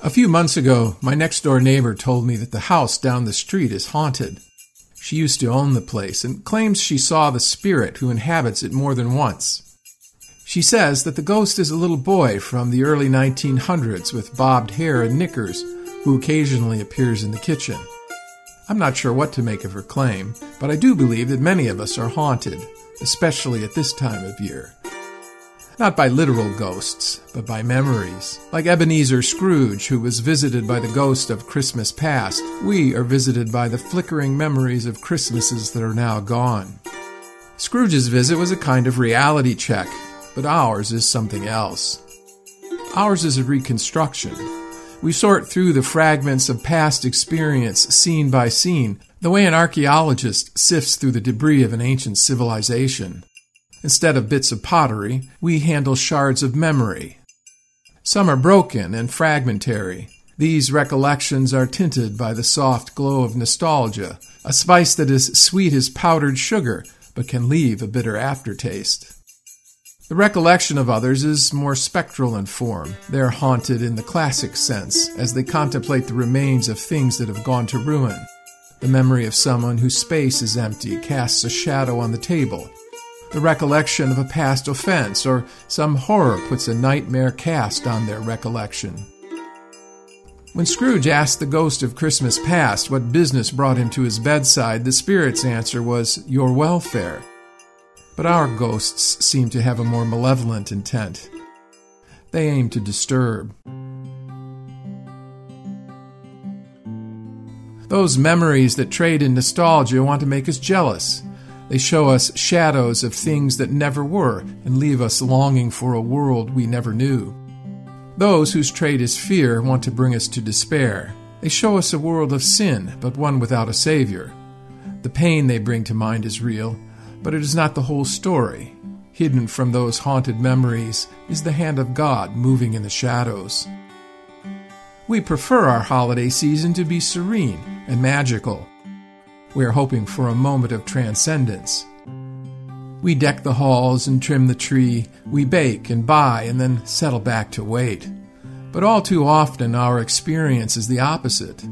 A few months ago, my next door neighbor told me that the house down the street is haunted. She used to own the place and claims she saw the spirit who inhabits it more than once. She says that the ghost is a little boy from the early 1900s with bobbed hair and knickers who occasionally appears in the kitchen. I'm not sure what to make of her claim, but I do believe that many of us are haunted, especially at this time of year. Not by literal ghosts, but by memories. Like Ebenezer Scrooge, who was visited by the ghost of Christmas past, we are visited by the flickering memories of Christmases that are now gone. Scrooge's visit was a kind of reality check, but ours is something else. Ours is a reconstruction. We sort through the fragments of past experience scene by scene, the way an archaeologist sifts through the debris of an ancient civilization. Instead of bits of pottery, we handle shards of memory. Some are broken and fragmentary. These recollections are tinted by the soft glow of nostalgia, a spice that is sweet as powdered sugar, but can leave a bitter aftertaste. The recollection of others is more spectral in form. They are haunted in the classic sense, as they contemplate the remains of things that have gone to ruin. The memory of someone whose space is empty casts a shadow on the table, the recollection of a past offense, or some horror puts a nightmare cast on their recollection. When Scrooge asked the ghost of Christmas past what business brought him to his bedside, the spirit's answer was, Your welfare. But our ghosts seem to have a more malevolent intent. They aim to disturb. Those memories that trade in nostalgia want to make us jealous. They show us shadows of things that never were and leave us longing for a world we never knew. Those whose trade is fear want to bring us to despair. They show us a world of sin, but one without a Savior. The pain they bring to mind is real, but it is not the whole story. Hidden from those haunted memories is the hand of God moving in the shadows. We prefer our holiday season to be serene and magical. We are hoping for a moment of transcendence. We deck the halls and trim the tree, we bake and buy and then settle back to wait. But all too often, our experience is the opposite.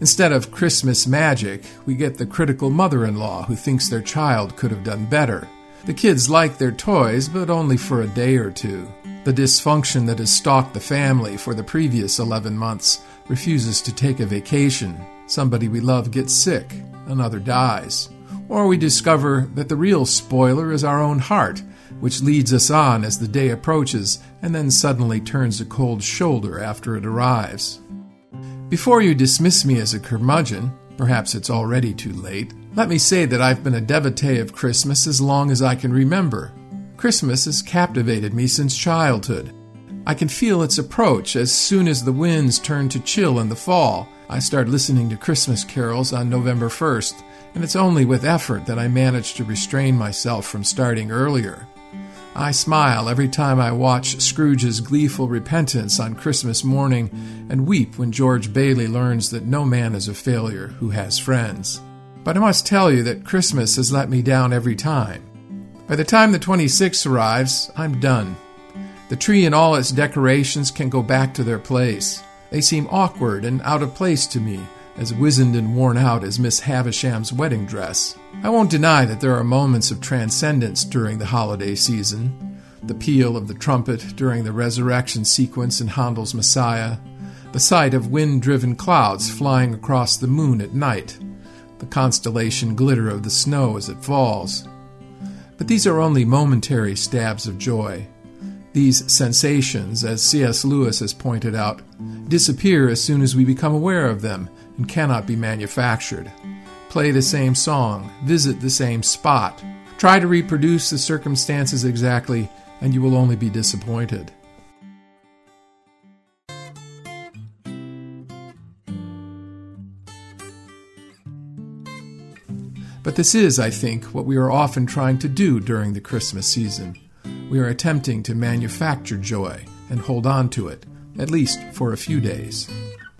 Instead of Christmas magic, we get the critical mother in law who thinks their child could have done better. The kids like their toys, but only for a day or two. The dysfunction that has stalked the family for the previous 11 months refuses to take a vacation. Somebody we love gets sick, another dies. Or we discover that the real spoiler is our own heart, which leads us on as the day approaches and then suddenly turns a cold shoulder after it arrives. Before you dismiss me as a curmudgeon, perhaps it's already too late, let me say that I've been a devotee of Christmas as long as I can remember. Christmas has captivated me since childhood. I can feel its approach as soon as the winds turn to chill in the fall I start listening to Christmas carols on November 1st, and it's only with effort that I manage to restrain myself from starting earlier. I smile every time I watch Scrooge's gleeful repentance on Christmas morning and weep when George Bailey learns that no man is a failure who has friends. But I must tell you that Christmas has let me down every time. By the time the 26th arrives, I'm done. The tree and all its decorations can go back to their place. They seem awkward and out of place to me, as wizened and worn out as Miss Havisham's wedding dress. I won't deny that there are moments of transcendence during the holiday season. The peal of the trumpet during the resurrection sequence in Handel's Messiah, the sight of wind driven clouds flying across the moon at night, the constellation glitter of the snow as it falls. But these are only momentary stabs of joy. These sensations, as C.S. Lewis has pointed out, disappear as soon as we become aware of them and cannot be manufactured. Play the same song, visit the same spot, try to reproduce the circumstances exactly, and you will only be disappointed. But this is, I think, what we are often trying to do during the Christmas season we are attempting to manufacture joy and hold on to it, at least for a few days.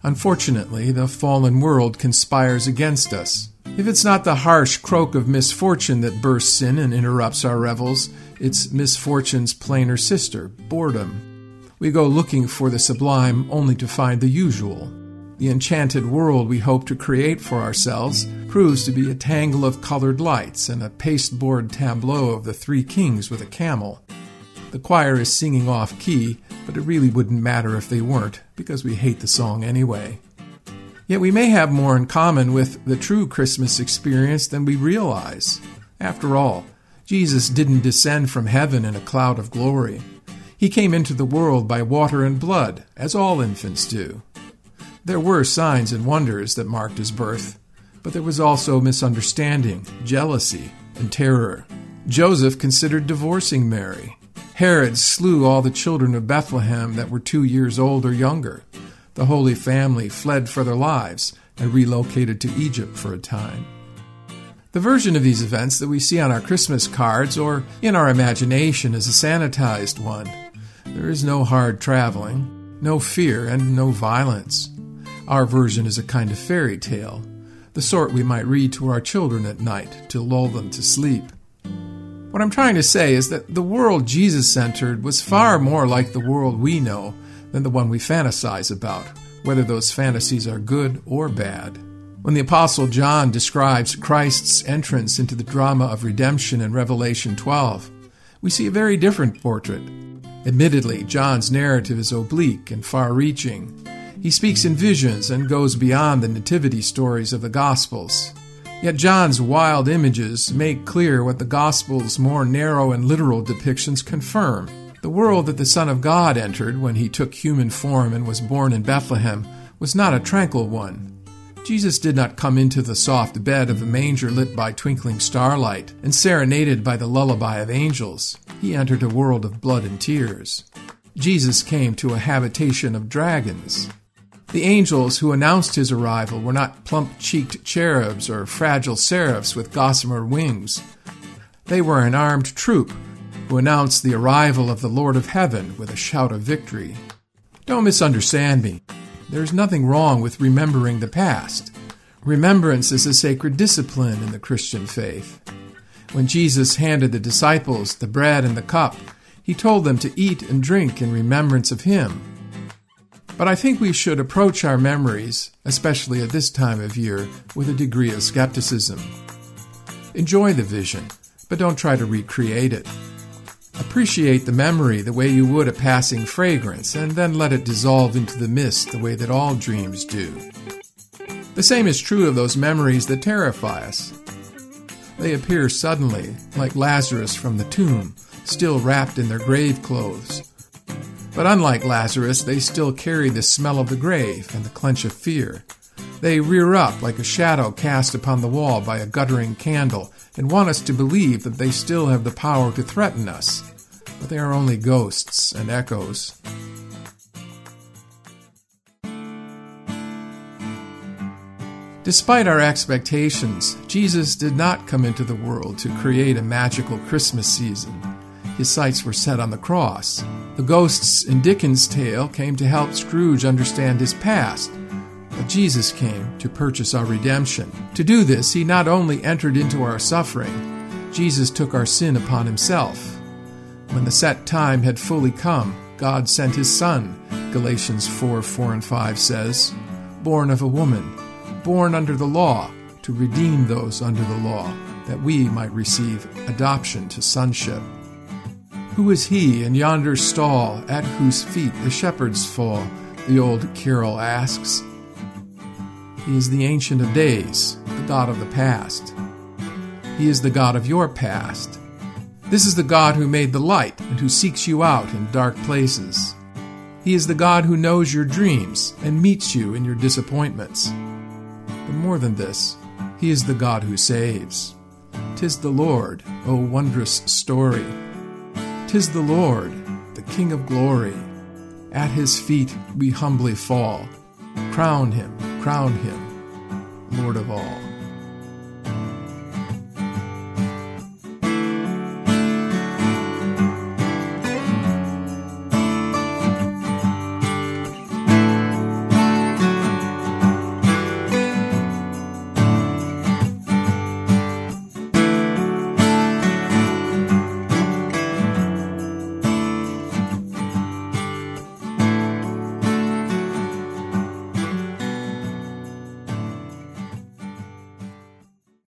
Unfortunately, the fallen world conspires against us. If it's not the harsh croak of misfortune that bursts in and interrupts our revels, it's misfortune's plainer sister, boredom. We go looking for the sublime only to find the usual. The enchanted world we hope to create for ourselves proves to be a tangle of colored lights and a pasteboard tableau of the three kings with a camel. The choir is singing off key, but it really wouldn't matter if they weren't, because we hate the song anyway. Yet we may have more in common with the true Christmas experience than we realize. After all, Jesus didn't descend from heaven in a cloud of glory. He came into the world by water and blood, as all infants do. There were signs and wonders that marked his birth, but there was also misunderstanding, jealousy, and terror. Joseph considered divorcing Mary. Herod slew all the children of Bethlehem that were two years old or younger. The Holy Family fled for their lives and relocated to Egypt for a time. The version of these events that we see on our Christmas cards or in our imagination is a sanitized one. There is no hard traveling, no fear, and no violence. Our version is a kind of fairy tale, the sort we might read to our children at night to lull them to sleep. What I'm trying to say is that the world Jesus entered was far more like the world we know than the one we fantasize about, whether those fantasies are good or bad. When the Apostle John describes Christ's entrance into the drama of redemption in Revelation 12, we see a very different portrait. Admittedly, John's narrative is oblique and far reaching, he speaks in visions and goes beyond the nativity stories of the Gospels. Yet John's wild images make clear what the Gospel's more narrow and literal depictions confirm. The world that the Son of God entered when he took human form and was born in Bethlehem was not a tranquil one. Jesus did not come into the soft bed of a manger lit by twinkling starlight and serenaded by the lullaby of angels. He entered a world of blood and tears. Jesus came to a habitation of dragons. The angels who announced his arrival were not plump cheeked cherubs or fragile seraphs with gossamer wings. They were an armed troop who announced the arrival of the Lord of Heaven with a shout of victory. Don't misunderstand me. There's nothing wrong with remembering the past. Remembrance is a sacred discipline in the Christian faith. When Jesus handed the disciples the bread and the cup, he told them to eat and drink in remembrance of him. But I think we should approach our memories, especially at this time of year, with a degree of skepticism. Enjoy the vision, but don't try to recreate it. Appreciate the memory the way you would a passing fragrance, and then let it dissolve into the mist the way that all dreams do. The same is true of those memories that terrify us. They appear suddenly, like Lazarus from the tomb, still wrapped in their grave clothes, but unlike Lazarus, they still carry the smell of the grave and the clench of fear. They rear up like a shadow cast upon the wall by a guttering candle and want us to believe that they still have the power to threaten us. But they are only ghosts and echoes. Despite our expectations, Jesus did not come into the world to create a magical Christmas season. His sights were set on the cross. The ghosts in Dickens' tale came to help Scrooge understand his past. But Jesus came to purchase our redemption. To do this, he not only entered into our suffering, Jesus took our sin upon himself. When the set time had fully come, God sent his Son, Galatians 4 4 and 5 says, born of a woman, born under the law, to redeem those under the law, that we might receive adoption to sonship. Who is he in yonder stall at whose feet the shepherds fall? The old carol asks. He is the Ancient of Days, the God of the past. He is the God of your past. This is the God who made the light and who seeks you out in dark places. He is the God who knows your dreams and meets you in your disappointments. But more than this, He is the God who saves. Tis the Lord, O wondrous story. Tis the Lord, the King of glory. At his feet we humbly fall. Crown him, crown him, Lord of all.